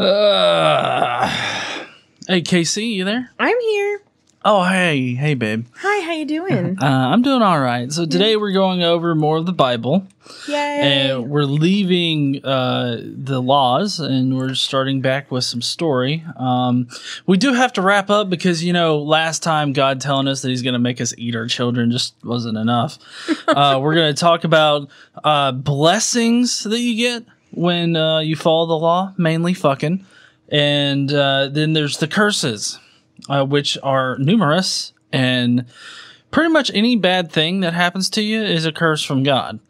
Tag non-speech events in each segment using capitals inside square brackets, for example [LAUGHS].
Uh, hey, Casey, you there? I'm here. Oh, hey, hey, babe. Hi, how you doing? [LAUGHS] Uh, I'm doing all right. So today we're going over more of the Bible, Yay. and we're leaving uh, the laws, and we're starting back with some story. Um, we do have to wrap up because you know last time God telling us that He's going to make us eat our children just wasn't enough. [LAUGHS] uh, we're going to talk about uh, blessings that you get when uh, you follow the law, mainly fucking, and uh, then there's the curses uh, which are numerous, and pretty much any bad thing that happens to you is a curse from God.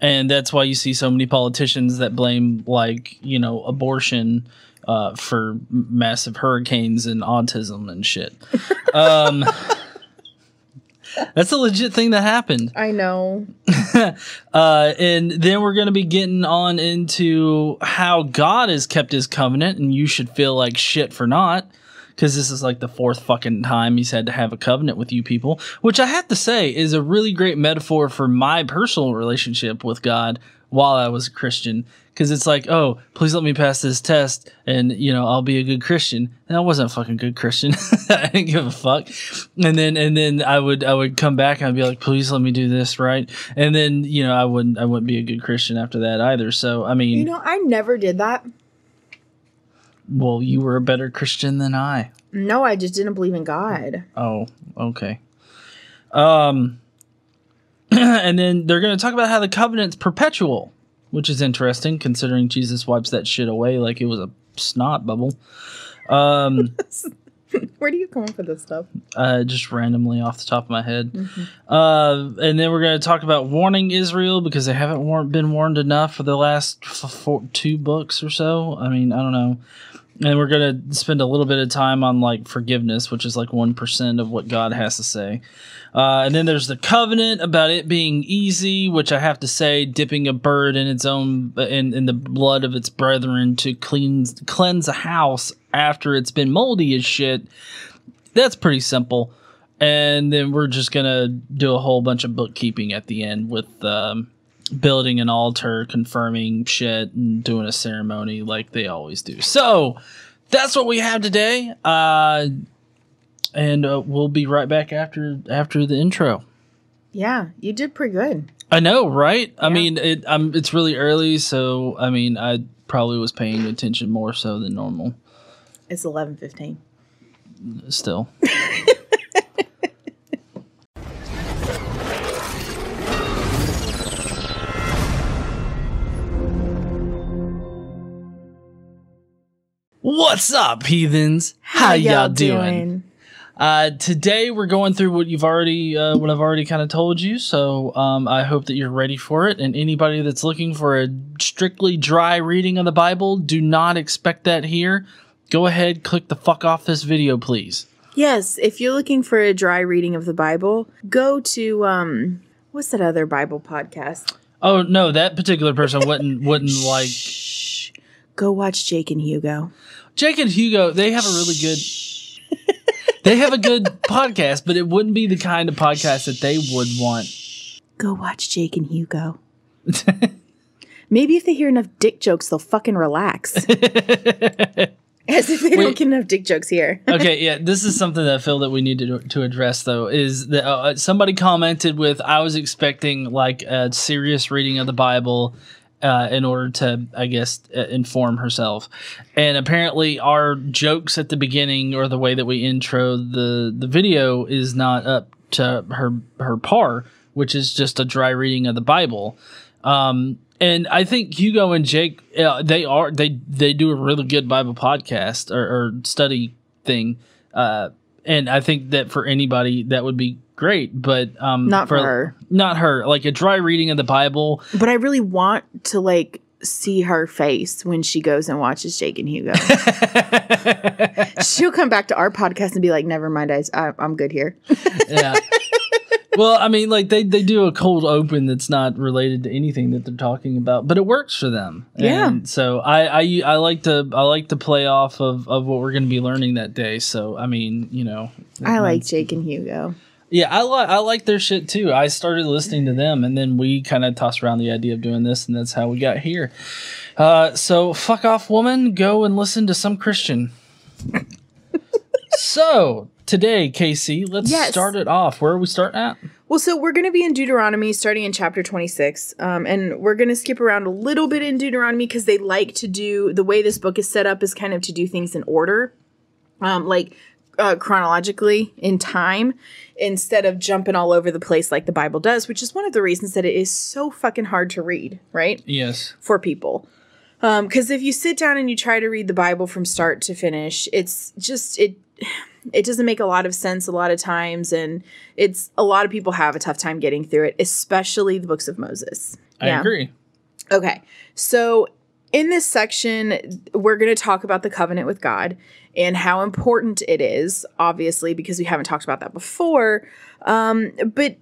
And that's why you see so many politicians that blame, like, you know, abortion uh, for massive hurricanes and autism and shit. um, [LAUGHS] that's a legit thing that happened. I know. [LAUGHS] Uh, and then we're going to be getting on into how God has kept his covenant, and you should feel like shit for not. Because this is like the fourth fucking time he's had to have a covenant with you people, which I have to say is a really great metaphor for my personal relationship with God while I was a Christian. Because it's like, oh, please let me pass this test, and you know I'll be a good Christian. And I wasn't a fucking good Christian. [LAUGHS] I didn't give a fuck. And then and then I would I would come back and I'd be like, please let me do this right. And then you know I wouldn't I wouldn't be a good Christian after that either. So I mean, You know, I never did that. well, you were a better Christian than I. No, I just didn't believe in God. Oh, okay. Um, [CLEARS THROAT] and then they're going to talk about how the covenant's perpetual, which is interesting considering Jesus wipes that shit away like it was a snot bubble. Um, [LAUGHS] Where do you come up with this stuff? uh, just randomly off the top of my head. Uh, and then we're going to talk about warning Israel because they haven't war- been warned enough for the last f- four, two books or so. I mean, I don't know. And we're going to spend a little bit of time on like forgiveness, which is like 1% of what God has to say. Uh, and then there's the covenant about it being easy, which I have to say, dipping a bird in its own in, in the blood of its brethren to clean cleanse a house after it's been moldy as shit. That's pretty simple. And then we're just gonna do a whole bunch of bookkeeping at the end with um, building an altar, confirming shit, and doing a ceremony like they always do. So that's what we have today. Uh, and uh, we'll be right back after after the intro. Yeah, you did pretty good. I know, right? I mean, it, I'm, it's really early, so I mean, I probably was paying attention more so than normal. It's eleven fifteen. Still, [LAUGHS] what's up, heathens? How, y'all, doing? Uh, today we're going through what you've already, uh, what I've already kind of told you. So um, I hope that you're ready for it. And anybody that's looking for a strictly dry reading of the Bible, do not expect that here. Go ahead, click the fuck off this video, please. Yes, if you're looking for a dry reading of the Bible, go to um what's that other Bible podcast? Oh no, that particular person wouldn't wouldn't [LAUGHS] like Shh. Go watch Jake and Hugo. Jake and Hugo. They have a really good. They have a good podcast, but it wouldn't be the kind of podcast that they would want. Go watch Jake and Hugo. [LAUGHS] Maybe if they hear enough dick jokes, they'll fucking relax. [LAUGHS] As if they Wait. don't get enough dick jokes here. okay, yeah, this is something that I feel that we need to to address though. Is that uh, somebody commented with I was expecting like a serious reading of the Bible. Uh, in order to, I guess, uh, inform herself, and apparently our jokes at the beginning or the way that we intro the the video is not up to her her par, which is just a dry reading of the Bible. Um, and I think Hugo and Jake, uh, they are they they do a really good Bible podcast or, or study thing. Uh, and I think that for anybody that would be great, but um, Not for her. not her. Like a dry reading of the Bible. But I really want to like see her face when she goes and watches Jake and Hugo. [LAUGHS] She'll come back to our podcast and be like, "Never mind, I, I, I'm good here." yeah. well, I mean, like they, they do a cold open that's not related to anything that they're talking about, but it works for them. Yeah. And so I, I I like to I like to play off of, of what we're going to be learning that day. So I mean, you know, I like Jake and Hugo. Yeah, I like I like their shit too. I started listening to them, and then we kind of tossed around the idea of doing this, and that's how we got here. Uh, so fuck off, woman. Go and listen to some Christian. [LAUGHS] so today, Casey, let's Yes. start it off. Where are we starting at? Well, so we're going to be in Deuteronomy starting in chapter 26. Um, and we're going to skip around a little bit in Deuteronomy because they like to do the way this book is set up is kind of to do things in order, um, like uh, chronologically in time, instead of jumping all over the place like the Bible does, which is one of the reasons that it is so fucking hard to read, right? Yes. For people. Um, because if you sit down and you try to read the Bible from start to finish, it's just, it it doesn't make a lot of sense a lot of times and it's a lot of people have a tough time getting through it especially the books of moses I agree. okay so in this section we're going to talk about the covenant with god and how important it is obviously because we haven't talked about that before. Um, but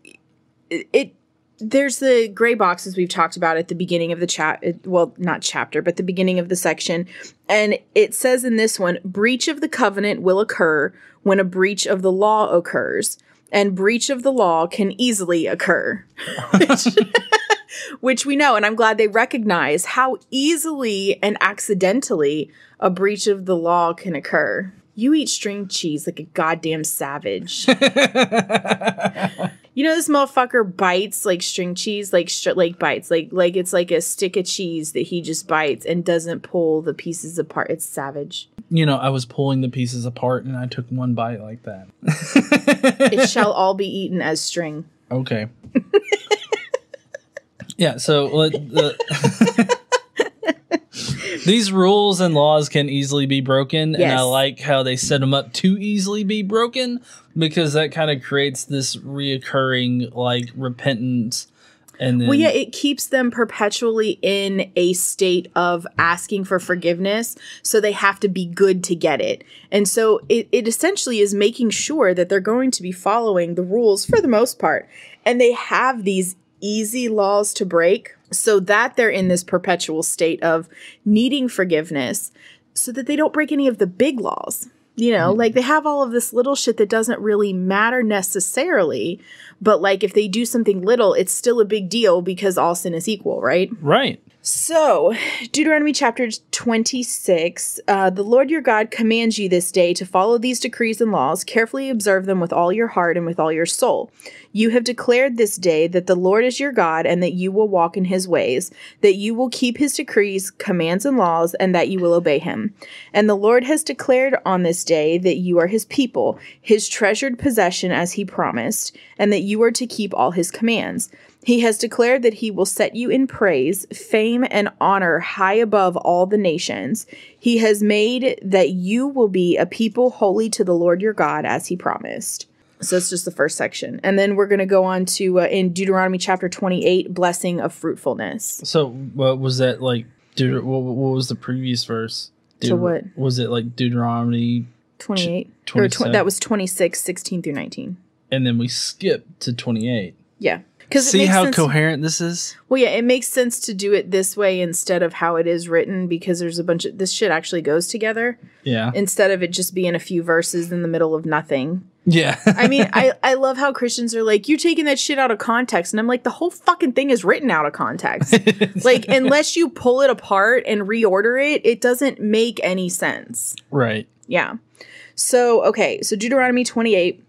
it, it there's the gray boxes we've talked about at the beginning of the chat well not chapter but the beginning of the section. And it says in this one breach of the covenant will occur when a breach of the law occurs and breach of the law can easily occur [LAUGHS] [LAUGHS] [LAUGHS] [LAUGHS] which, we know and i'm glad they recognize how easily and accidentally a breach of the law can occur you eat string cheese like a goddamn savage [LAUGHS] you know this motherfucker bites like string cheese, like str- like bites, like like it's like a stick of cheese that he just bites and doesn't pull the pieces apart. It's savage. You know, I was pulling the pieces apart and I took one bite like that. It [LAUGHS] shall all be eaten as string. Okay. Yeah, so let, the, [LAUGHS] these rules and laws can easily be broken, and I like how they set them up to easily be broken because that kind of creates this reoccurring like repentance. And then, Well, yeah, it keeps them perpetually in a state of asking for forgiveness, so they have to be good to get it. And so it, it essentially is making sure that they're going to be following the rules for the most part. And they have these easy laws to break so that they're in this perpetual state of needing forgiveness so that they don't break any of the big laws. You know, mm-hmm. like they have all of this little shit that doesn't really matter necessarily, but like if they do something little, it's still a big deal because all sin is equal, right? right. So, Deuteronomy chapter 26 uh, The Lord your God commands you this day to follow these decrees and laws, carefully observe them with all your heart and with all your soul. You have declared this day that the Lord is your God and that you will walk in his ways, that you will keep his decrees, commands, and laws, and that you will obey him. And the Lord has declared on this day that you are his people, his treasured possession as he promised, and that you are to keep all his commands. He has declared that he will set you in praise, fame, and honor high above all the nations. He has made that you will be a people holy to the Lord your God as he promised. So that's just the first section. And then we're going to go on to uh, in Deuteronomy chapter 28, blessing of fruitfulness. So, what was that like? Deut- what, what was the previous verse? To what? Was it like Deuteronomy 28. Or tw- that was 26, 16 through 19. and then we skipped to 28? Yeah. Because See how coherent this is? Well, yeah, it makes sense to do it this way instead of how it is written because there's a bunch of this shit actually goes together Yeah. instead of it just being a few verses in the middle of nothing. Yeah. I mean, [LAUGHS] I, I love how Christians are like, you're taking that shit out of context. And I'm like, the whole fucking thing is written out of context. [LAUGHS] like, unless you pull it apart and reorder it, it doesn't make any sense. right. Yeah. So, okay. So, Deuteronomy 28,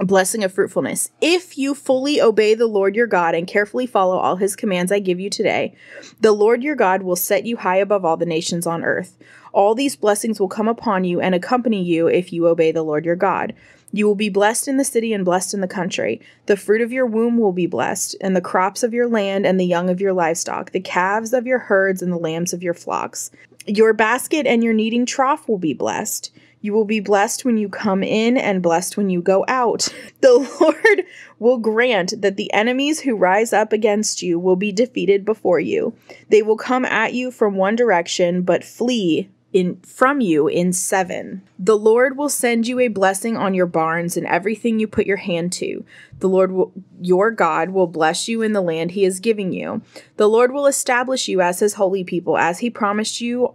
a blessing of fruitfulness. If you fully obey the Lord your God and carefully follow all his commands I give you today, the Lord your God will set you high above all the nations on earth. All these blessings will come upon you and accompany you if you obey the Lord your God. You will be blessed in the city and blessed in the country. The fruit of your womb will be blessed, and the crops of your land and the young of your livestock, the calves of your herds and the lambs of your flocks. Your basket and your kneading trough will be blessed. You will be blessed when you come in and blessed when you go out. [LAUGHS] The Lord will grant that the enemies who rise up against you will be defeated before you. They will come at you from one direction, but flee in from you in seven. The Lord will send you a blessing on your barns and everything you put your hand to. The Lord will, your God will bless you in the land he is giving you. The Lord will establish you as his holy people as he promised you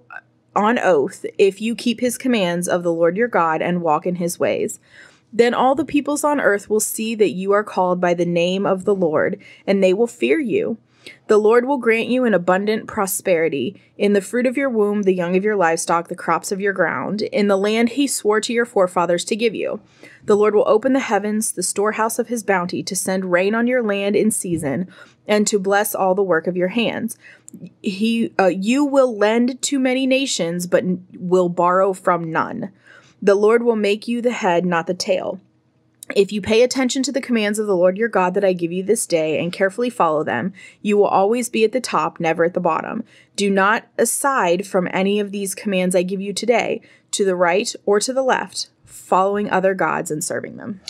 on oath if you keep his commands of the Lord your God and walk in his ways. Then all the peoples on earth will see that you are called by the name of the Lord, and they will fear you. The Lord will grant you an abundant prosperity in the fruit of your womb, the young of your livestock, the crops of your ground, in the land he swore to your forefathers to give you. The Lord will open the heavens, the storehouse of his bounty, to send rain on your land in season, and to bless all the work of your hands. He, uh, you will lend to many nations, but will borrow from none. The Lord will make you the head, not the tail. If you pay attention to the commands of the Lord your God that I give you this day and carefully follow them, you will always be at the top, never at the bottom. Do not aside from any of these commands I give you today, to the right or to the left, following other gods and serving them.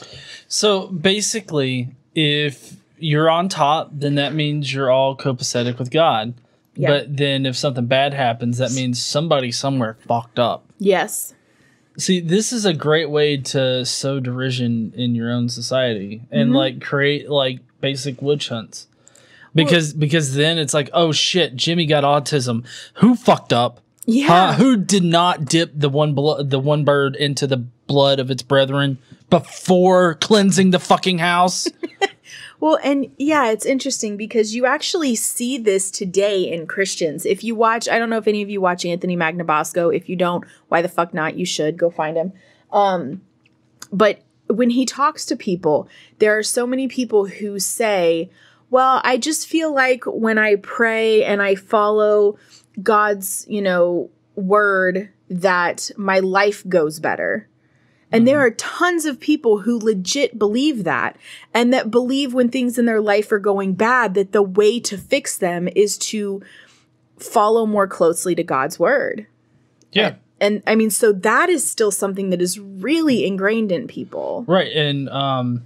So basically, if you're on top, then that means you're all copacetic with God. Yeah. But then if something bad happens, that means somebody somewhere fucked up. Yes. See, this is a great way to sow derision in your own society and Mm-hmm. like create like basic witch hunts. Because because then it's like, oh shit, Jimmy got autism. Who fucked up? Yeah. Huh? Who did not dip the one blood the one bird into the blood of its brethren before cleansing the fucking house? [LAUGHS] Well, and yeah, it's interesting because you actually see this today in Christians. If you watch, I don't know if any of you watch Anthony Magnabosco. If you don't, why the fuck not? You should go find him. Um, but when he talks to people, there are so many people who say, "Well, I just feel like when I pray and I follow God's, you know, word, that my life goes better." And there are tons of people who legit believe that and that believe when things in their life are going bad that the way to fix them is to follow more closely to God's word. yeah. And I mean, so that is still something that is really ingrained in people. Right. And um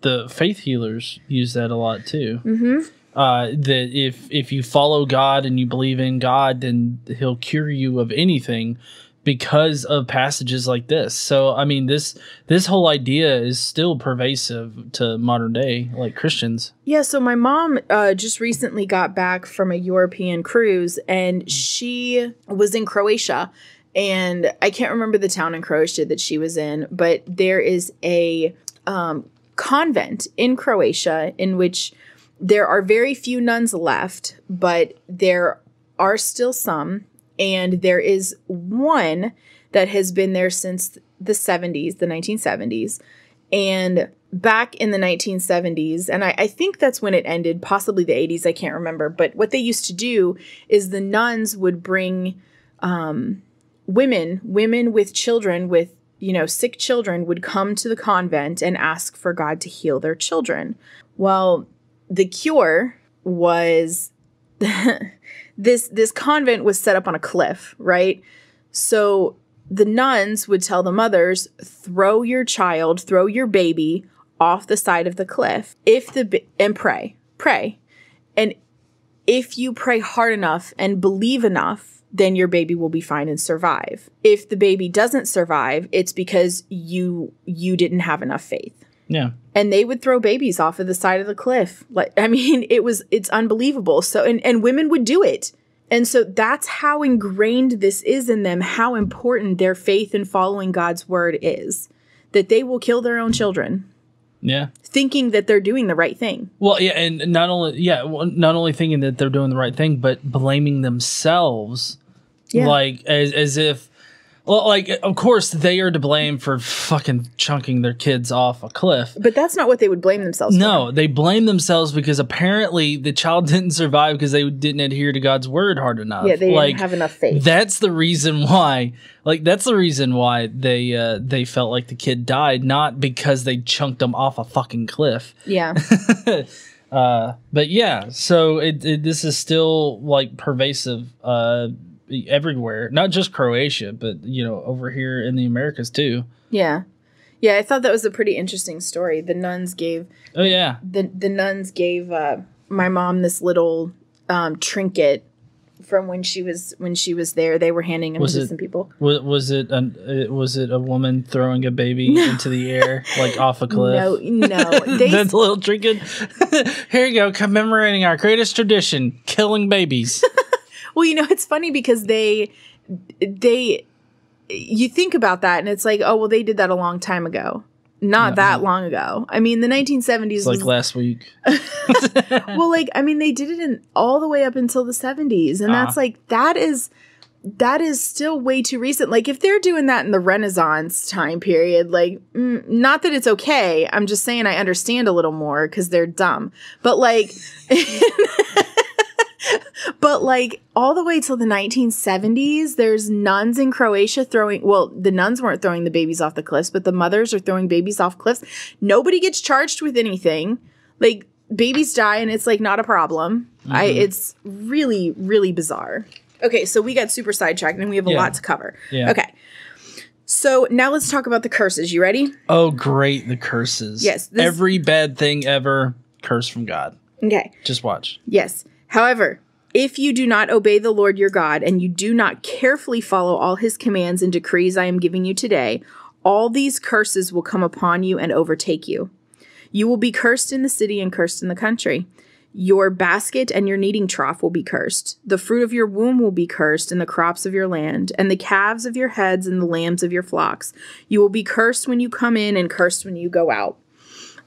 the faith healers use that a lot too. Mm-hmm. Uh, that if if you follow God and you believe in God, then He'll cure you of anything because of passages like this. So I mean this this whole idea is still pervasive to modern day like Christians. Yeah, so my mom uh, just recently got back from a European cruise and she was in Croatia. And I can't remember the town in Croatia that she was in, but there is a um, convent in Croatia in which there are very few nuns left, but there are still some. And there is one that has been there since the 70s, the 1970s. And back in the 1970s, and I, I think that's when it ended, possibly the 80s, I can't remember. But what they used to do is the nuns would bring um, women, women with children, with you know, sick children would come to the convent and ask for God to heal their children. Well, the cure was [LAUGHS] this this convent was set up on a cliff, right? So the nuns would tell the mothers, throw your child, throw your baby off the side of the cliff. If the and pray, pray. And if you pray hard enough and believe enough, then your baby will be fine and survive. If the baby doesn't survive, it's because you you didn't have enough faith Yeah. and they would throw babies off of the side of the cliff like i [LAUGHS] mean it was it's unbelievable so and, and women would do it and so that's how ingrained this is in them how important their faith in following god's word is that they will kill their own children Yeah. thinking that they're doing the right thing Well, yeah, and not only yeah, not only thinking that they're doing the right thing, but blaming themselves, Yeah. like as as if, well, like of course they are to blame for fucking chunking their kids off a cliff. but that's not what they would blame themselves for. No, they blame themselves because apparently the child [LAUGHS] didn't survive because they didn't adhere to God's word hard enough. yeah they like, didn't have enough faith That's the reason why. Like that's the reason why they uh, they felt like the kid died, not because they chunked them off a fucking cliff. yeah [LAUGHS] Uh, but yeah, so it, it this is still like pervasive uh everywhere, not just Croatia, but you know over here in the Americas too. yeah yeah i thought that was a pretty interesting story the nuns gave Oh yeah, the the nuns gave uh, my mom this little um, trinket from when she was when she was there. They were handing them Was to it- some people. was, was it an, was it a woman throwing a baby [LAUGHS] into the air like off a cliff? No, no, [LAUGHS] they That's a little trinket. [LAUGHS] Here you go, commemorating our greatest tradition, killing babies. Well, you know, it's funny because they they you think about that and it's like, oh, well, they did that a long time ago. not No. that long ago. I mean, the 1970s It's like was last week. [LAUGHS] [LAUGHS] well, like I mean, they did it in all the way up until the 70s, and that's Ah. like that is that is still way too recent. Like if they're doing that in the Renaissance time period, like mm, not that it's okay. I'm just saying I understand a little more because they're dumb. But like. [LAUGHS] [LAUGHS] But like all the way till the 1970s, there's nuns in Croatia throwing. Well, the nuns weren't throwing the babies off the cliffs, but the mothers are throwing babies off cliffs. Nobody gets charged with anything. Like babies die, and it's like not a problem. I. Mm-hmm. It's really, really bizarre. Okay, so we got super sidetracked, and we have a Yeah. lot to cover. Yeah. Okay. So now let's talk about the curses. You ready? Oh, great! The curses. Yes, Every bad thing ever, curse from God. Okay. Just watch. Yes. However, if you do not obey the Lord your God and you do not carefully follow all his commands and decrees I am giving you today, all these curses will come upon you and overtake you. You will be cursed in the city and cursed in the country. Your basket and your kneading trough will be cursed. The fruit of your womb will be cursed, and the crops of your land, and the calves of your heads and the lambs of your flocks. You will be cursed when you come in and cursed when you go out.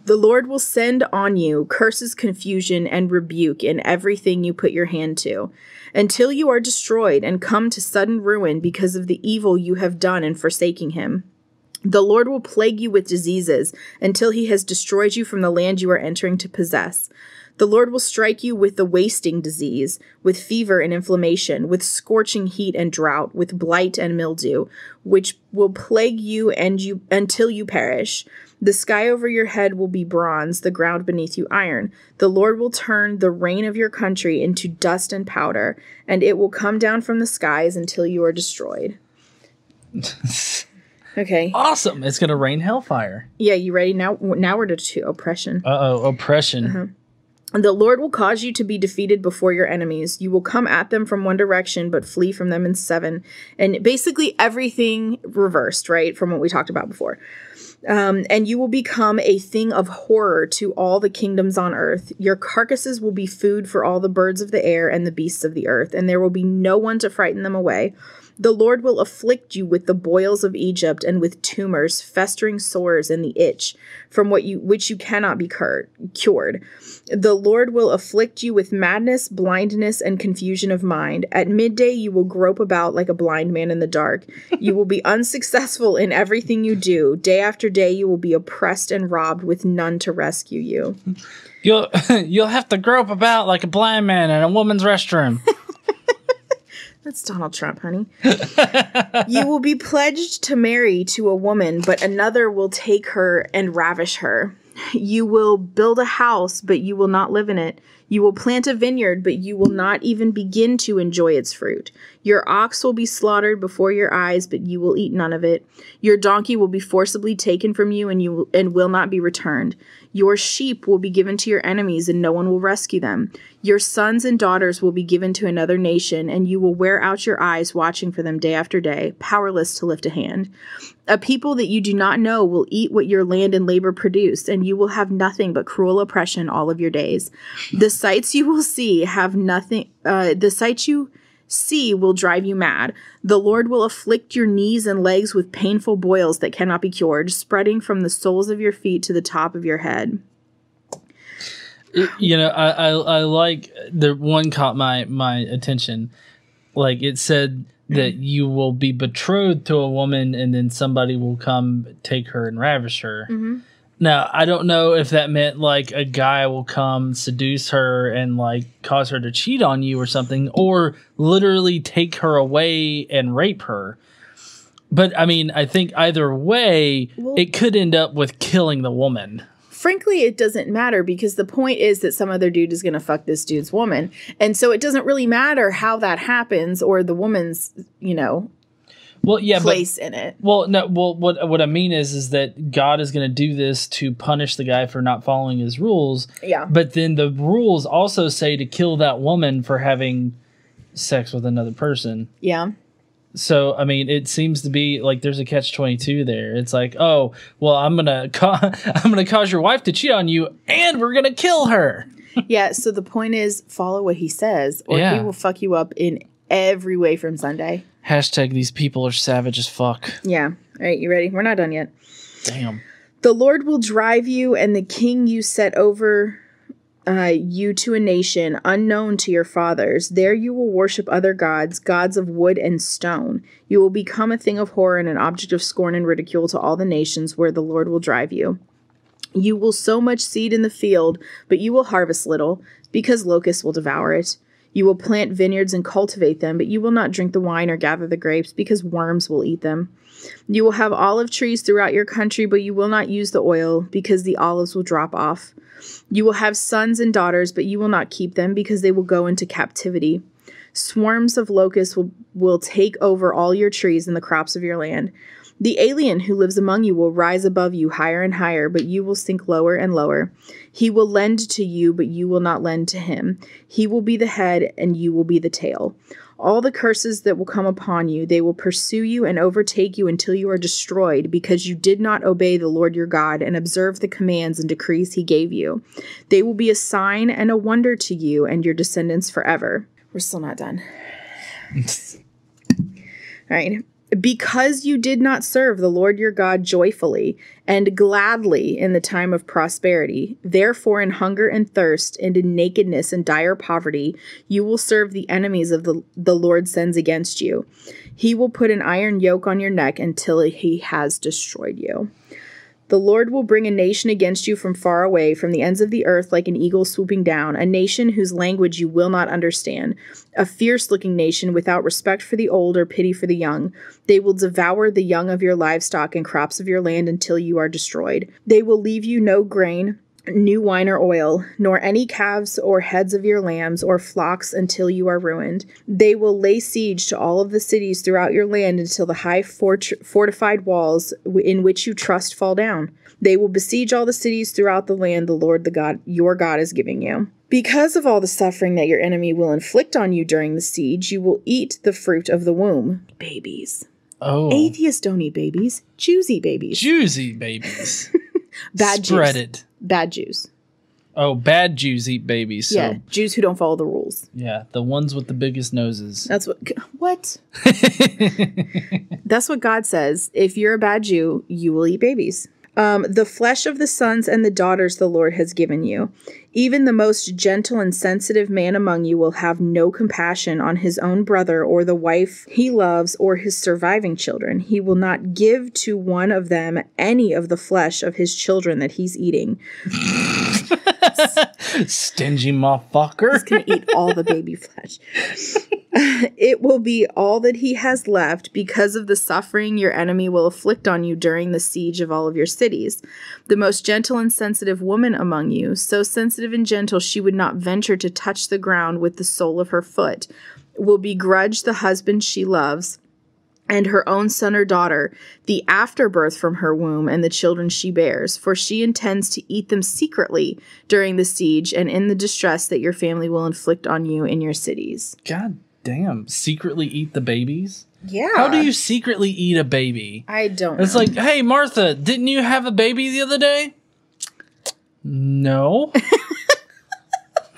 The Lord will send on you curses, confusion, and rebuke in everything you put your hand to, until you are destroyed and come to sudden ruin because of the evil you have done in forsaking him. The Lord will plague you with diseases until he has destroyed you from the land you are entering to possess. The Lord will strike you with the wasting disease, with fever and inflammation, with scorching heat and drought, with blight and mildew, which will plague you and you until you perish. The sky over your head will be bronze, the ground beneath you iron. The Lord will turn the rain of your country into dust and powder, and it will come down from the skies until you are destroyed. [LAUGHS] Okay. Awesome! It's gonna rain hellfire. Yeah, you ready now? Now we're to oppression. Uh oh, oppression. Uh-huh. The Lord will cause you to be defeated before your enemies. You will come at them from one direction, but flee from them in seven. And basically everything reversed, right, from what we talked about before. Um, and you will become a thing of horror to all the kingdoms on earth. Your carcasses will be food for all the birds of the air and the beasts of the earth, and there will be no one to frighten them away. The Lord will afflict you with the boils of Egypt and with tumors, festering sores, and the itch, from what you which you cannot be cur- cured. The Lord will afflict you with madness, blindness, and confusion of mind. At midday you will grope about like a blind man in the dark. You will be [LAUGHS] unsuccessful in everything you do. Day after day you will be oppressed and robbed with none to rescue you. You'll [LAUGHS] you'll have to grope about like a blind man in a woman's restroom. [LAUGHS] That's Donald Trump, honey. [LAUGHS] you will be pledged to marry to a woman, but another will take her and ravish her. You will build a house, but you will not live in it. You will plant a vineyard, but you will not even begin to enjoy its fruit. Your ox will be slaughtered before your eyes, but you will eat none of it. Your donkey will be forcibly taken from you, and you will, and will not be returned. Your sheep will be given to your enemies, and no one will rescue them. Your sons and daughters will be given to another nation, and you will wear out your eyes watching for them day after day, powerless to lift a hand. A people that you do not know will eat what your land and labor produce, and you will have nothing but cruel oppression all of your days. The sights you will see have nothing, uh, the sights you see will drive you mad. The Lord will afflict your knees and legs with painful boils that cannot be cured, spreading from the soles of your feet to the top of your head. It- you know, I, I I like the one caught my my attention. Like it said that you will be betrothed to a woman, and then somebody will come take her and ravish her. Now I don't know if that meant like a guy will come seduce her and like cause her to cheat on you or something, or literally take her away and rape her. But I mean, I think either way, Well- it could end up with killing the woman. Frankly, it doesn't matter because the point is that some other dude is going to fuck this dude's woman. And so it doesn't really matter how that happens or the woman's, you know, Well, yeah, but in it. Well, no. Well, what what I mean is, is that God is going to do this to punish the guy for not following His rules. Yeah. But then the rules also say to kill that woman for having sex with another person. Yeah. So I mean, it seems to be like there's a catch twenty two there. It's like, oh, well, I'm gonna [LAUGHS] ca- I'm gonna cause your wife to cheat on you, and we're gonna kill her. [LAUGHS] Yeah. So the point is follow what he says or he will fuck you up in every way from Sunday. Hashtag these people are savage as fuck. Yeah. All right. You ready? We're not done yet. Damn. The Lord will drive you and the king you set over uh, you to a nation unknown to your fathers. There you will worship other gods, gods of wood and stone. You will become a thing of horror and an object of scorn and ridicule to all the nations where the Lord will drive you. You will sow much seed in the field, but you will harvest little, because locusts will devour it. You will plant vineyards and cultivate them, but you will not drink the wine or gather the grapes, because worms will eat them. You will have olive trees throughout your country, but you will not use the oil, because the olives will drop off. You will have sons and daughters, but you will not keep them, because they will go into captivity. Swarms of locusts will, will take over all your trees and the crops of your land. The alien who lives among you will rise above you higher and higher, but you will sink lower and lower. He will lend to you, but you will not lend to him. He will be the head, and you will be the tail. All the curses that will come upon you, they will pursue you and overtake you until you are destroyed, because you did not obey the Lord your God and observe the commands and decrees he gave you. They will be a sign and a wonder to you and your descendants forever. We're still not done. [LAUGHS] All right. Because you did not serve the Lord your God joyfully and gladly in the time of prosperity, therefore in hunger and thirst and in nakedness and dire poverty, you will serve the enemies of the, the Lord sends against you. He will put an iron yoke on your neck until he has destroyed you. The Lord will bring a nation against you from far away, from the ends of the earth, like an eagle swooping down, a nation whose language you will not understand, a fierce looking nation without respect for the old or pity for the young. They will devour the young of your livestock and crops of your land until you are destroyed. They will leave you no grain new wine or oil, nor any calves or heads of your lambs or flocks until you are ruined. They will lay siege to all of the cities throughout your land until the high fort- fortified walls in which you trust fall down. They will besiege all the cities throughout the land the Lord the God your God is giving you. Because of all the suffering that your enemy will inflict on you during the siege, you will eat the fruit of the womb. Babies. Oh, Atheists don't eat babies. Jews eat babies. juicy babies. [LAUGHS] Bad Spread Jews. it. Bad Jews. Oh, bad Jews eat babies. So yeah, Jews who don't follow the rules. yeah, the ones with the biggest noses. That's what. What? [LAUGHS] That's what God says. If you're a bad Jew, you will eat babies. Um, the flesh of the sons and the daughters the Lord has given you. Even the most gentle and sensitive man among you will have no compassion on his own brother or the wife he loves or his surviving children. He will not give to one of them any of the flesh of his children that he's eating. Stingy motherfucker. He's going to eat all the baby flesh. [LAUGHS] it will be all that he has left because of the suffering your enemy will afflict on you during the siege of all of your cities. The most gentle and sensitive woman among you, so sensitive and gentle she would not venture to touch the ground with the sole of her foot, will begrudge the husband she loves and her own son or daughter, the afterbirth from her womb, and the children she bears, for she intends to eat them secretly during the siege and in the distress that your family will inflict on you in your cities. God damn. Secretly eat the babies? Yeah. How do you secretly eat a baby? I don't It's know. like, hey, Martha, didn't you have a baby the other day? No. [LAUGHS]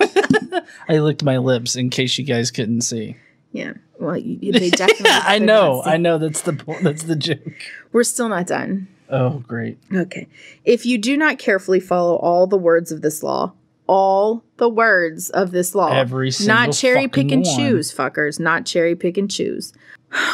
[LAUGHS] I licked my lips in case you guys couldn't see. Yeah. Well, you, you- [LAUGHS] they definitely. I know. I know. That's the po- that's the joke. We're still not done. Oh, great. Okay. If you do not carefully follow all the words of this law, all the words of this law, Every single not cherry pick and one. choose, fuckers, not cherry pick and choose.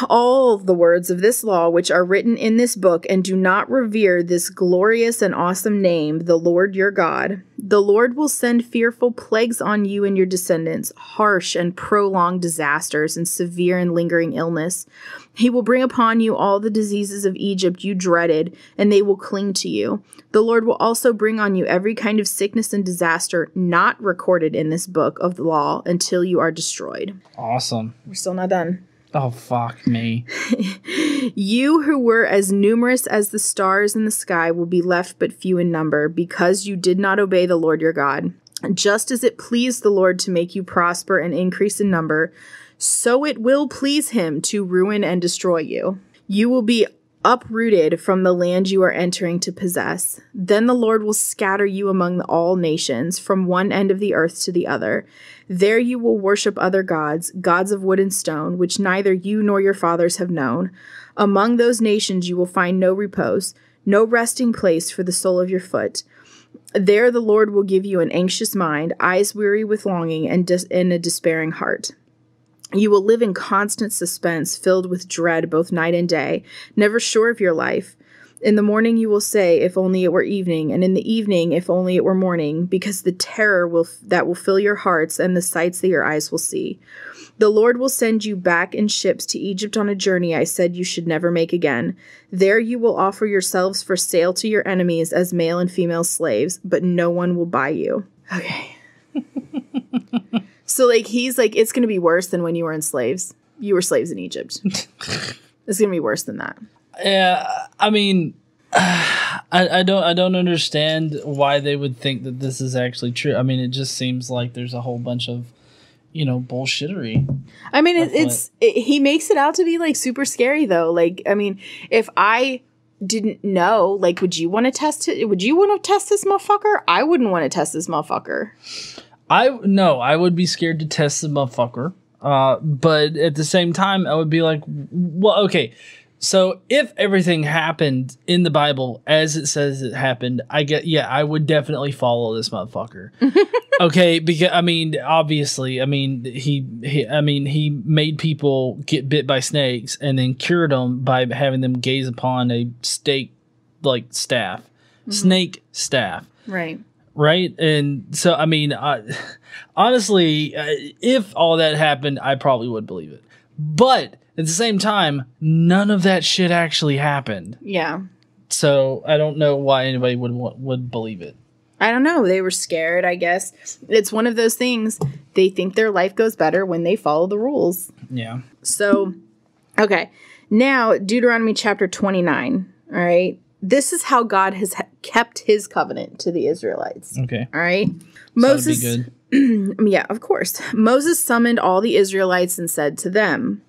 All the words of this law which are written in this book and do not revere this glorious and awesome name, the Lord your God, the Lord will send fearful plagues on you and your descendants, harsh and prolonged disasters and severe and lingering illness. He will bring upon you all the diseases of Egypt you dreaded, and they will cling to you. The Lord will also bring on you every kind of sickness and disaster not recorded in this book of the law until you are destroyed. Awesome. We're still not done. Oh, fuck me. [LAUGHS] You who were as numerous as the stars in the sky will be left but few in number, because you did not obey the Lord your God. Just as it pleased the Lord to make you prosper and increase in number, so it will please him to ruin and destroy you. You will be uprooted from the land you are entering to possess. Then the Lord will scatter you among all nations, from one end of the earth to the other. There you will worship other gods, gods of wood and stone, which neither you nor your fathers have known. Among those nations you will find no repose. no resting place for the sole of your foot. There the Lord will give you an anxious mind, eyes weary with longing, and, dis- and a despairing heart. You will live in constant suspense, filled with dread both night and day, never sure of your life. In the morning you will say, "If only it were evening," and in the evening, "If only it were morning," because the terror will that will fill your hearts and the sights that your eyes will see. The Lord will send you back in ships to Egypt on a journey I said you should never make again. There you will offer yourselves for sale to your enemies as male and female slaves, but no one will buy you. Okay. [LAUGHS] so like he's like it's going to be worse than when you were in slaves. You were slaves in Egypt. [LAUGHS] it's going to be worse than that. Yeah, I mean, [SIGHS] I, I don't I don't understand why they would think that this is actually true. I mean, it just seems like there's a whole bunch of you know bullshittery. I mean, it, it's it, he makes it out to be like super scary though. Like, I mean, if I didn't know, like, would you want to test it? Would you want to test this motherfucker? I wouldn't want to test this motherfucker. I no, I would be scared to test the motherfucker. Uh, but at the same time, I would be like, well, okay. So if everything happened in the Bible as it says it happened, I get yeah, I would definitely follow this motherfucker. [LAUGHS] okay, because I mean, obviously, I mean he, he I mean he made people get bit by snakes and then cured them by having them gaze upon a stake like staff, mm-hmm. snake staff. Right. Right, and so I mean, uh, honestly, uh, if all that happened, I probably would believe it. But at the same time, none of that shit actually happened. Yeah. So I don't know why anybody would would believe it. I don't know. They were scared, I guess. It's one of those things. They think their life goes better when they follow the rules. Yeah. So, okay. Now, Deuteronomy chapter 29. All right. This is how God has ha- kept his covenant to the Israelites. Okay. All right. Moses. [CLEARS THROAT] yeah, of course. Moses summoned all the Israelites and said to them,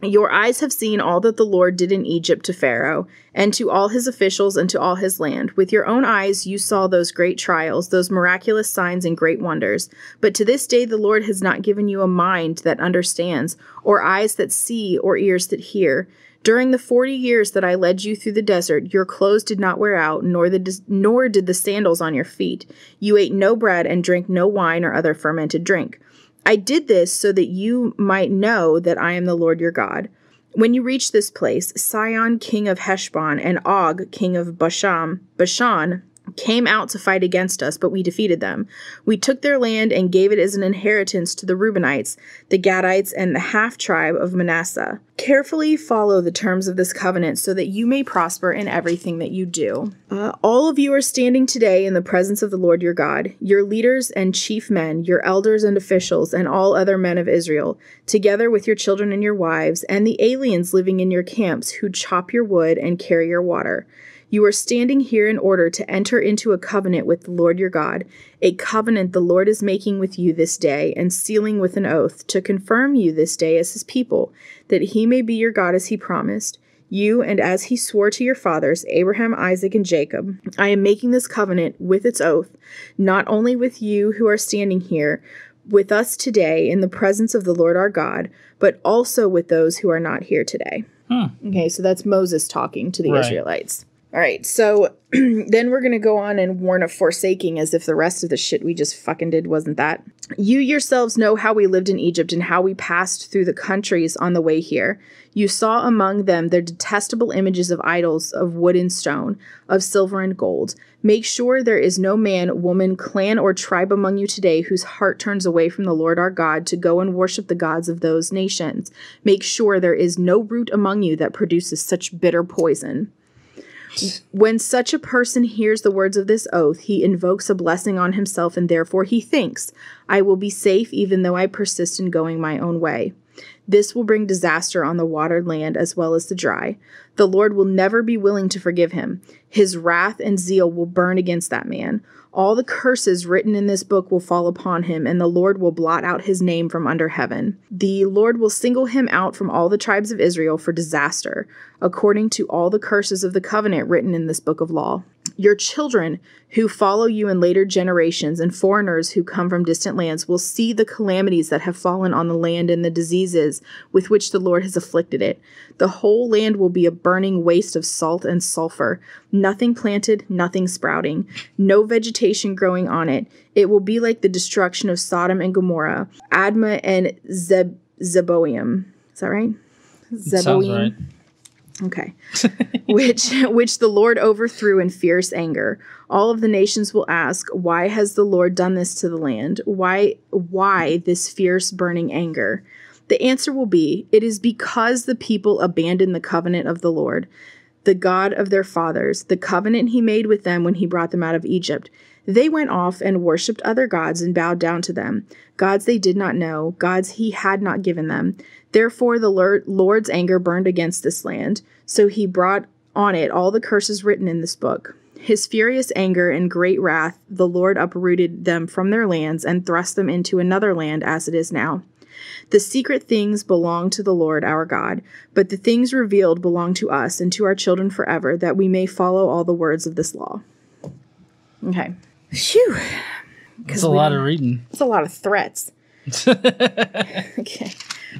your eyes have seen all that the Lord did in Egypt to Pharaoh, and to all his officials and to all his land. With your own eyes you saw those great trials, those miraculous signs and great wonders. But to this day the Lord has not given you a mind that understands, or eyes that see, or ears that hear. During the forty years that I led you through the desert, your clothes did not wear out, nor the nor did the sandals on your feet. You ate no bread and drank no wine or other fermented drink. I did this so that you might know that I am the Lord your God. When you reach this place, Sihon, king of Heshbon, and Og, king of Bashan, Bashan, came out to fight against us, but we defeated them. We took their land and gave it as an inheritance to the Reubenites, the Gadites, and the half tribe of Manasseh. Carefully follow the terms of this covenant so that you may prosper in everything that you do. Uh, all of you are standing today in the presence of the Lord your God, your leaders and chief men, your elders and officials, and all other men of Israel, together with your children and your wives, and the aliens living in your camps who chop your wood and carry your water. You are standing here in order to enter into a covenant with the Lord your God, a covenant the Lord is making with you this day and sealing with an oath to confirm you this day as his people, that he may be your God as he promised. You and as he swore to your fathers, Abraham, Isaac, and Jacob, I am making this covenant with its oath, not only with you who are standing here with us today in the presence of the Lord our God, but also with those who are not here today. Hmm. Okay, so that's Moses talking to the right. Israelites. All right, so [CLEARS THROAT] then we're going to go on and warn of forsaking as if the rest of the shit we just fucking did wasn't that. You yourselves know how we lived in Egypt and how we passed through the countries on the way here. You saw among them their detestable images of idols of wood and stone, of silver and gold. Make sure there is no man, woman, clan, or tribe among you today whose heart turns away from the Lord our God to go and worship the gods of those nations. Make sure there is no root among you that produces such bitter poison. When such a person hears the words of this oath, he invokes a blessing on himself, and therefore he thinks, I will be safe even though I persist in going my own way. This will bring disaster on the watered land as well as the dry. The Lord will never be willing to forgive him. His wrath and zeal will burn against that man. All the curses written in this book will fall upon him, and the Lord will blot out his name from under heaven. The Lord will single him out from all the tribes of Israel for disaster, according to all the curses of the covenant written in this book of law. Your children who follow you in later generations and foreigners who come from distant lands will see the calamities that have fallen on the land and the diseases with which the Lord has afflicted it. The whole land will be a burning waste of salt and sulfur, nothing planted, nothing sprouting, no vegetation growing on it. It will be like the destruction of Sodom and Gomorrah, Admah and Zeb- Zeboium. Is that right? Sounds right. Okay. [LAUGHS] which which the Lord overthrew in fierce anger. All of the nations will ask, why has the Lord done this to the land? Why why this fierce burning anger? The answer will be, it is because the people abandoned the covenant of the Lord, the God of their fathers, the covenant he made with them when he brought them out of Egypt. They went off and worshipped other gods and bowed down to them, gods they did not know, gods he had not given them. Therefore, the Lord's anger burned against this land, so he brought on it all the curses written in this book. His furious anger and great wrath, the Lord uprooted them from their lands and thrust them into another land as it is now. The secret things belong to the Lord our God, but the things revealed belong to us and to our children forever, that we may follow all the words of this law. Okay. Phew. It's a lot of reading. It's a lot of threats. [LAUGHS] okay.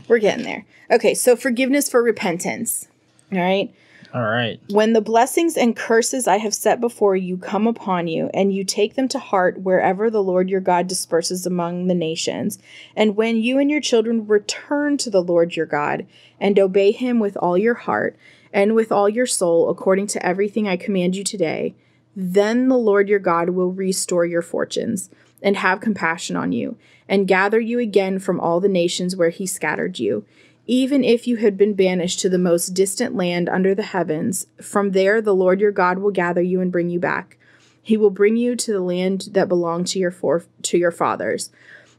We're getting there. Okay, so forgiveness for repentance. All right. All right. When the blessings and curses I have set before you come upon you, and you take them to heart wherever the Lord your God disperses among the nations, and when you and your children return to the Lord your God, and obey him with all your heart and with all your soul, according to everything I command you today, then the Lord your God will restore your fortunes and have compassion on you, and gather you again from all the nations where he scattered you. Even if you had been banished to the most distant land under the heavens, from there the Lord your God will gather you and bring you back. He will bring you to the land that belonged to your for- to your fathers,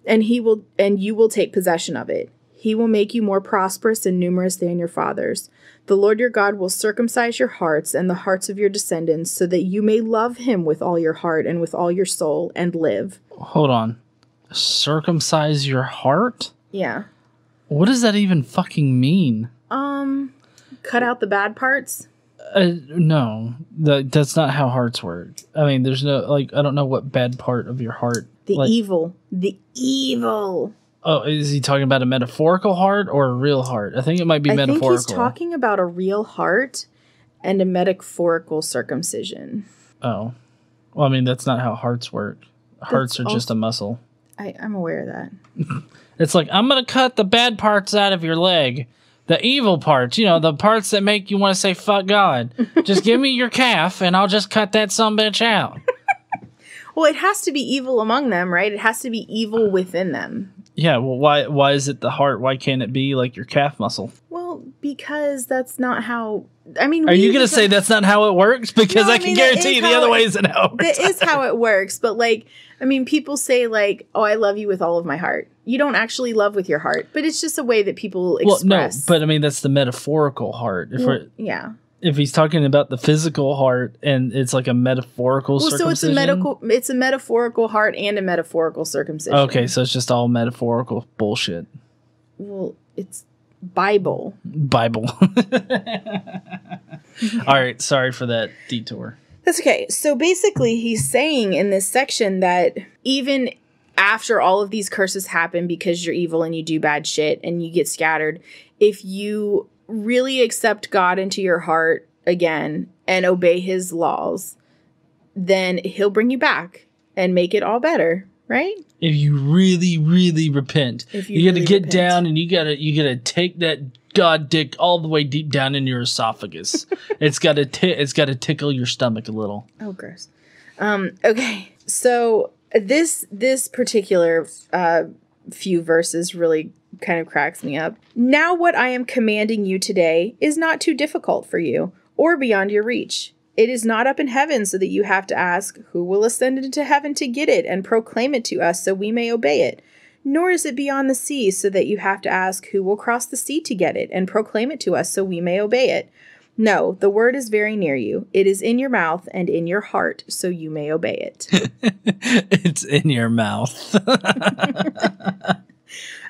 and he will and you will take possession of it. He will make you more prosperous and numerous than your fathers. The Lord your God will circumcise your hearts and the hearts of your descendants, so that you may love him with all your heart and with all your soul and live. Hold on. Circumcise your heart? Yeah. What does that even fucking mean? Um, cut out the bad parts. Uh, no, that, that's not how hearts work. I mean, there's no like I don't know what bad part of your heart. The like, evil, the evil. Oh, is he talking about a metaphorical heart or a real heart? I think it might be I metaphorical. think he's talking about a real heart and a metaphorical circumcision. Oh, well, I mean that's not how hearts work. Hearts that's are just a muscle. I, I'm aware of that. [LAUGHS] It's like I'm gonna cut the bad parts out of your leg. The evil parts, you know, the parts that make you want to say fuck God. [LAUGHS] Just give me your calf and I'll just cut that some bitch out. [LAUGHS] well, it has to be evil among them, right? It has to be evil within them. Yeah, well why why is it the heart? Why can't it be like your calf muscle? Well, because that's not how I mean, are you going to say that's not how it works? Because no, I, I mean, can guarantee you the other it, way isn't how it works. That is how it works. But like, I mean, people say like, "Oh, I love you with all of my heart." You don't actually love with your heart, but it's just a way that people express. Well, no, but I mean, that's the metaphorical heart. If well, yeah. If he's talking about the physical heart and it's like a metaphorical well, so it's a medical, it's a metaphorical heart and a metaphorical circumcision. Okay, so it's just all metaphorical bullshit. Well, it's Bible. Bible. [LAUGHS] All right, sorry for that detour. That's okay. So basically, he's saying in this section that even after all of these curses happen because you're evil and you do bad shit and you get scattered, if you really accept God into your heart again and obey his laws, then he'll bring you back and make it all better right? If you really, really repent, if you, you gotta get repent. down and you gotta you gotta take that god dick all the way deep down in your esophagus. [LAUGHS] it's gotta t- it's gotta tickle your stomach a little. Oh, gross. Um, okay, so this this particular uh, few verses really kind of cracks me up. Now, what I am commanding you today is not too difficult for you or beyond your reach. It is not up in heaven so that you have to ask, Who will ascend into heaven to get it and proclaim it to us so we may obey it? Nor is it beyond the sea so that you have to ask, Who will cross the sea to get it and proclaim it to us so we may obey it? No, the word is very near you. It is in your mouth and in your heart, so you may obey it. [LAUGHS] it's in your mouth. [LAUGHS]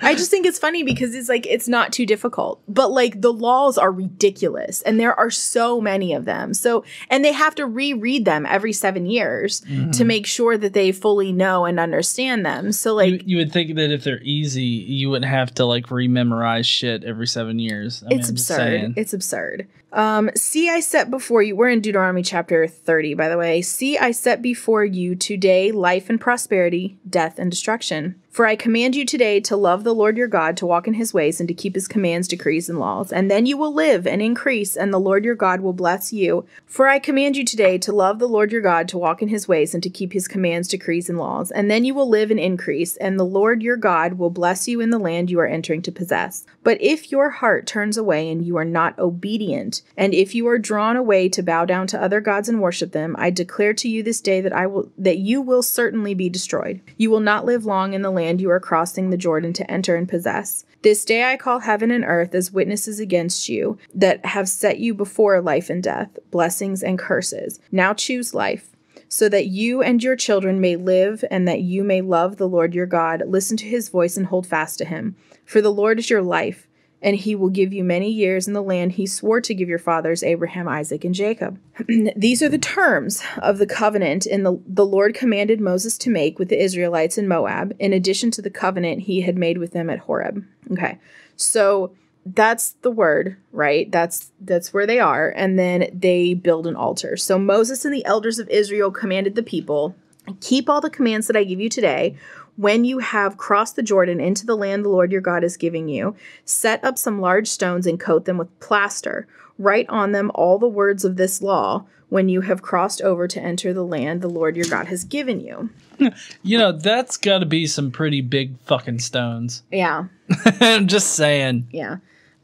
I just think it's funny because it's like it's not too difficult. But like the laws are ridiculous and there are so many of them. So and they have to reread them every 7 years Mm-hmm. to make sure that they fully know and understand them. So like you, you would think that if they're easy, you wouldn't have to like rememorize shit every seven years. I it's I'm absurd. It's absurd. Um, see, I set before you. We're in Deuteronomy chapter 30, by the way. See, I set before you today life and prosperity, death and destruction. For I command you today to love the Lord your God, to walk in his ways, and to keep his commands, decrees, and laws. And then you will live and increase, and the Lord your God will bless you. For I command you today to love the Lord your God, to walk in his ways, and to keep his commands, decrees, and laws. And then you will live and increase, and the Lord your God will bless you in the land you are entering to possess. But if your heart turns away and you are not obedient, and if you are drawn away to bow down to other gods and worship them, I declare to you this day that I will that you will certainly be destroyed. You will not live long in the land you are crossing the Jordan to enter and possess. This day I call heaven and earth as witnesses against you that have set you before life and death, blessings and curses. Now choose life so that you and your children may live and that you may love the Lord your God, listen to his voice and hold fast to him. For the Lord is your life, and he will give you many years in the land he swore to give your fathers, Abraham, Isaac, and Jacob. [CLEARS THROAT] These are the terms of the covenant in the, the Lord commanded Moses to make with the Israelites in Moab, in addition to the covenant he had made with them at Horeb. Okay. So that's the word right that's that's where they are and then they build an altar so moses and the elders of israel commanded the people keep all the commands that i give you today when you have crossed the jordan into the land the lord your god is giving you set up some large stones and coat them with plaster write on them all the words of this law when you have crossed over to enter the land the lord your god has given you [LAUGHS] you know, that's got to be some pretty big fucking stones. yeah [LAUGHS] I'm just saying. Yeah.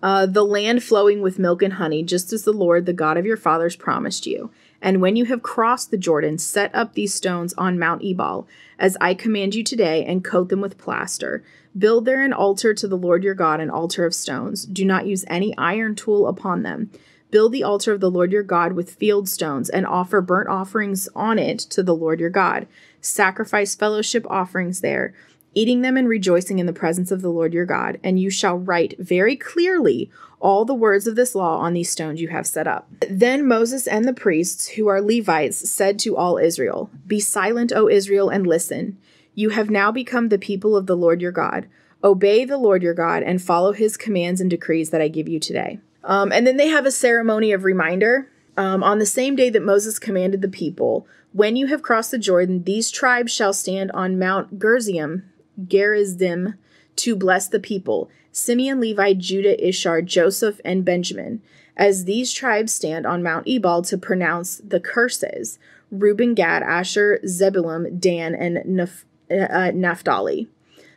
Uh, the land flowing with milk and honey, just as the Lord, the God of your fathers, promised you. And when you have crossed the Jordan, set up these stones on Mount Ebal, as I command you today, and coat them with plaster. Build there an altar to the Lord your God, an altar of stones. Do not use any iron tool upon them. Build the altar of the Lord your God with field stones, and offer burnt offerings on it to the Lord your God. Sacrifice fellowship offerings there eating them and rejoicing in the presence of the Lord your God, and you shall write very clearly all the words of this law on these stones you have set up. Then Moses and the priests, who are Levites, said to all Israel, Be silent, O Israel, and listen. You have now become the people of the Lord your God. Obey the Lord your God and follow his commands and decrees that I give you today. Um, and then they have a ceremony of reminder. Um, on the same day that Moses commanded the people, when you have crossed the Jordan, these tribes shall stand on Mount Gerizim, Gerizim, to bless the people Simeon, Levi, Judah, Ishar, Joseph, and Benjamin. As these tribes stand on Mount Ebal to pronounce the curses Reuben, Gad, Asher, Zebulun, Dan, and Naph- uh, Naphtali.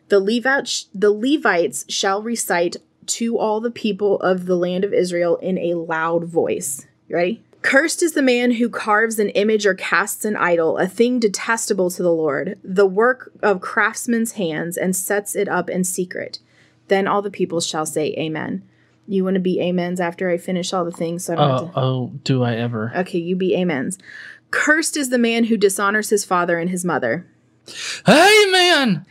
The Levites, the Levites shall recite to all the people of the land of Israel in a loud voice. You ready? Cursed is the man who carves an image or casts an idol, a thing detestable to the Lord, the work of craftsmen's hands, and sets it up in secret. Then all the people shall say, Amen. You want to be amens after I finish all the things? So I don't have Oh, to. oh, do I ever? Okay, you be amens. Cursed is the man who dishonors his father and his mother. Amen.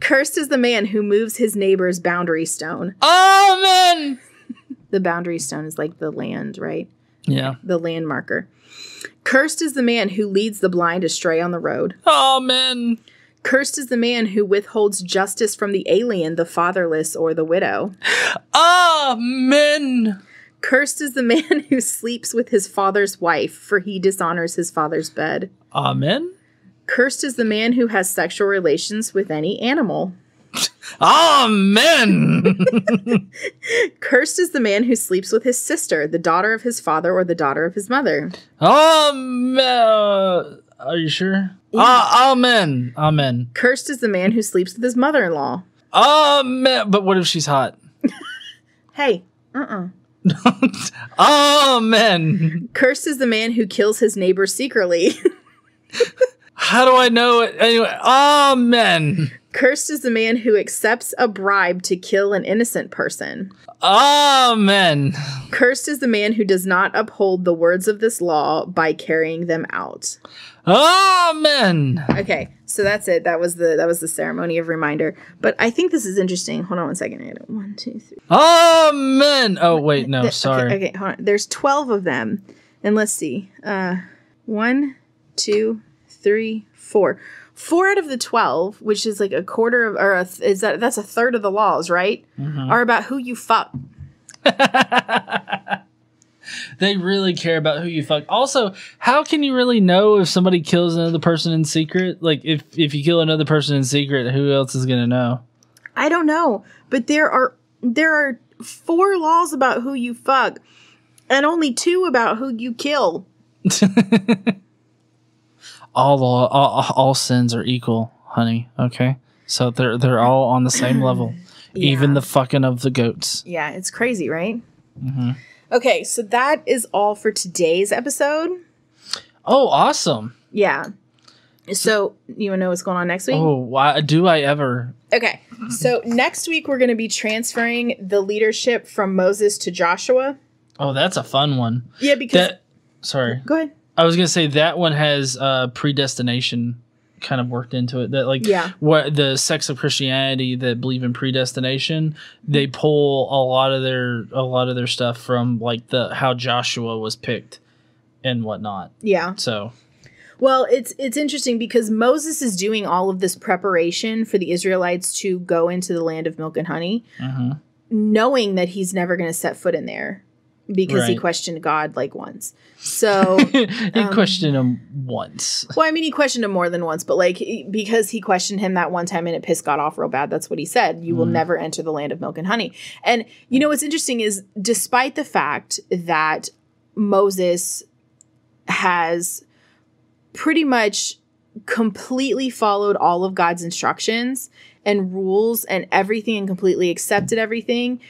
Cursed is the man who moves his neighbor's boundary stone. Amen! The boundary stone is like the land, right? Yeah. The land marker. Cursed is the man who leads the blind astray on the road. Amen! Cursed is the man who withholds justice from the alien, the fatherless, or the widow. Amen! Cursed is the man [LAUGHS] who sleeps with his father's wife, for he dishonors his father's bed. Amen? Cursed is the man who has sexual relations with any animal. Amen! [LAUGHS] Cursed is the man who sleeps with his sister, the daughter of his father or the daughter of his mother. Amen! Uh, are you sure? Ah, amen. Amen. Cursed is the man who sleeps with his mother in law. Amen. But what if she's hot? [LAUGHS] Hey, uh uh [LAUGHS] Amen. Cursed is the man who kills his neighbor secretly. [LAUGHS] How do I know it? Anyway, amen. Cursed is the man who accepts a bribe to kill an innocent person. Amen. Cursed is the man who does not uphold the words of this law by carrying them out. Amen. Okay, so that's it. That was the that was the ceremony of reminder. But I think this is interesting. Hold on one second. I got it. One, two, three. Amen. Oh wait, no, sorry. Okay, okay, hold on. There's twelve of them, and let's see. Uh, one, two, three, four. Four out of the twelve, which is like a quarter of, or a th- is that that's a third of the laws, right? Mm-hmm. Are about who you fuck. [LAUGHS] They really care about who you fuck. Also, how can you really know if somebody kills another person in secret? Like if if you kill another person in secret, who else is gonna know? I don't know, but there are there are four laws about who you fuck, and only two about who you kill. [LAUGHS] all, all all sins are equal, honey. Okay, so they're they're all on the same [CLEARS THROAT] level, even the fucking of the goats. Yeah, it's crazy, right? Mm-hmm. Okay, so that is all for today's episode. Oh, awesome! Yeah. So you want to know what's going on next week? Oh, why do I ever? Okay. So next week we're going to be transferring the leadership from Moses to Joshua. Oh, that's a fun one. Yeah, because That sorry, go ahead. I was gonna say that one has uh, predestination kind of worked into it. That like Yeah. what the sects of Christianity that believe in predestination, they pull a lot of their a lot of their stuff from like the how Joshua was picked and whatnot. Yeah. So Well, it's it's interesting because Moses is doing all of this preparation for the Israelites to go into the land of milk and honey, mhm. knowing that he's never going to set foot in there because he questioned God like once. So [LAUGHS] he Um, questioned him once. Well, I mean, he questioned him more than once, but like because he questioned him that one time and it pissed God off real bad. That's what he said. You will Mm. never enter the land of milk and honey. And you know what's interesting is, despite the fact that Moses has pretty much completely followed all of God's instructions and rules and everything and completely accepted everything.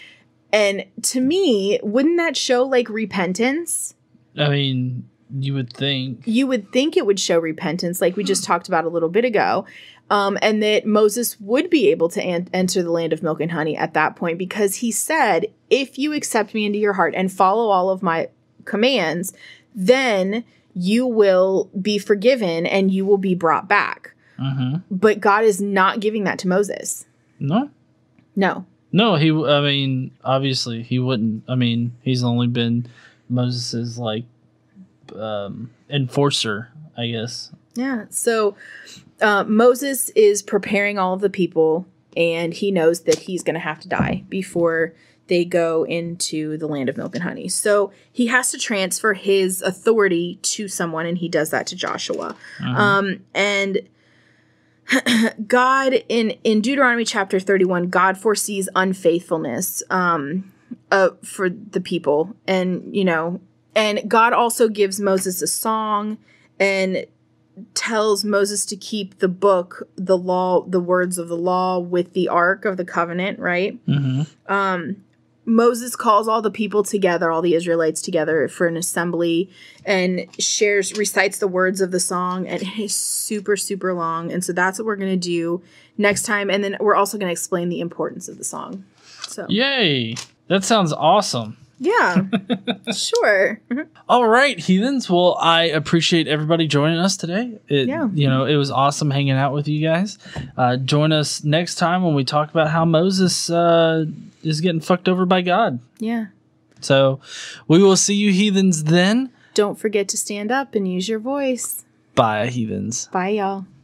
And to me, wouldn't that show like repentance? I mean, you would think. you would think it would show repentance, like we just talked about a little bit ago, um, and that Moses would be able to an- enter the land of milk and honey at that point because he said, If you accept me into your heart and follow all of my commands, then you will be forgiven and you will be brought back. hmm But God is not giving that to Moses. No, No. No. He. I mean, obviously, he wouldn't. I mean, he's only been Moses's like um, enforcer, I guess. Yeah. So uh, Moses is preparing all of the people, and he knows that he's going to have to die before they go into the land of milk and honey. So he has to transfer his authority to someone, and he does that to Joshua. Mhm. Um, and [CLEARS THROAT] God in in Deuteronomy chapter 31, God foresees unfaithfulness um uh, for the people and you know and God also gives Moses a song and tells Moses to keep the book, the law, the words of the law with the ark of the covenant, right? Mhm. um, Moses calls all the people together, all the Israelites together for an assembly and shares, recites the words of the song. And it is super, super long. And so that's what we're going to do next time. And then we're also going to explain the importance of the song. So, Yay! That sounds awesome. Yeah, [LAUGHS] sure. All right, heathens. Well, I appreciate everybody joining us today. It, Yeah. You know, it was awesome hanging out with you guys. Uh, join us next time when we talk about how Moses uh, is getting fucked over by God. Yeah. So we will see you, heathens, then. Don't forget to stand up and use your voice. Bye, heathens. Bye, y'all.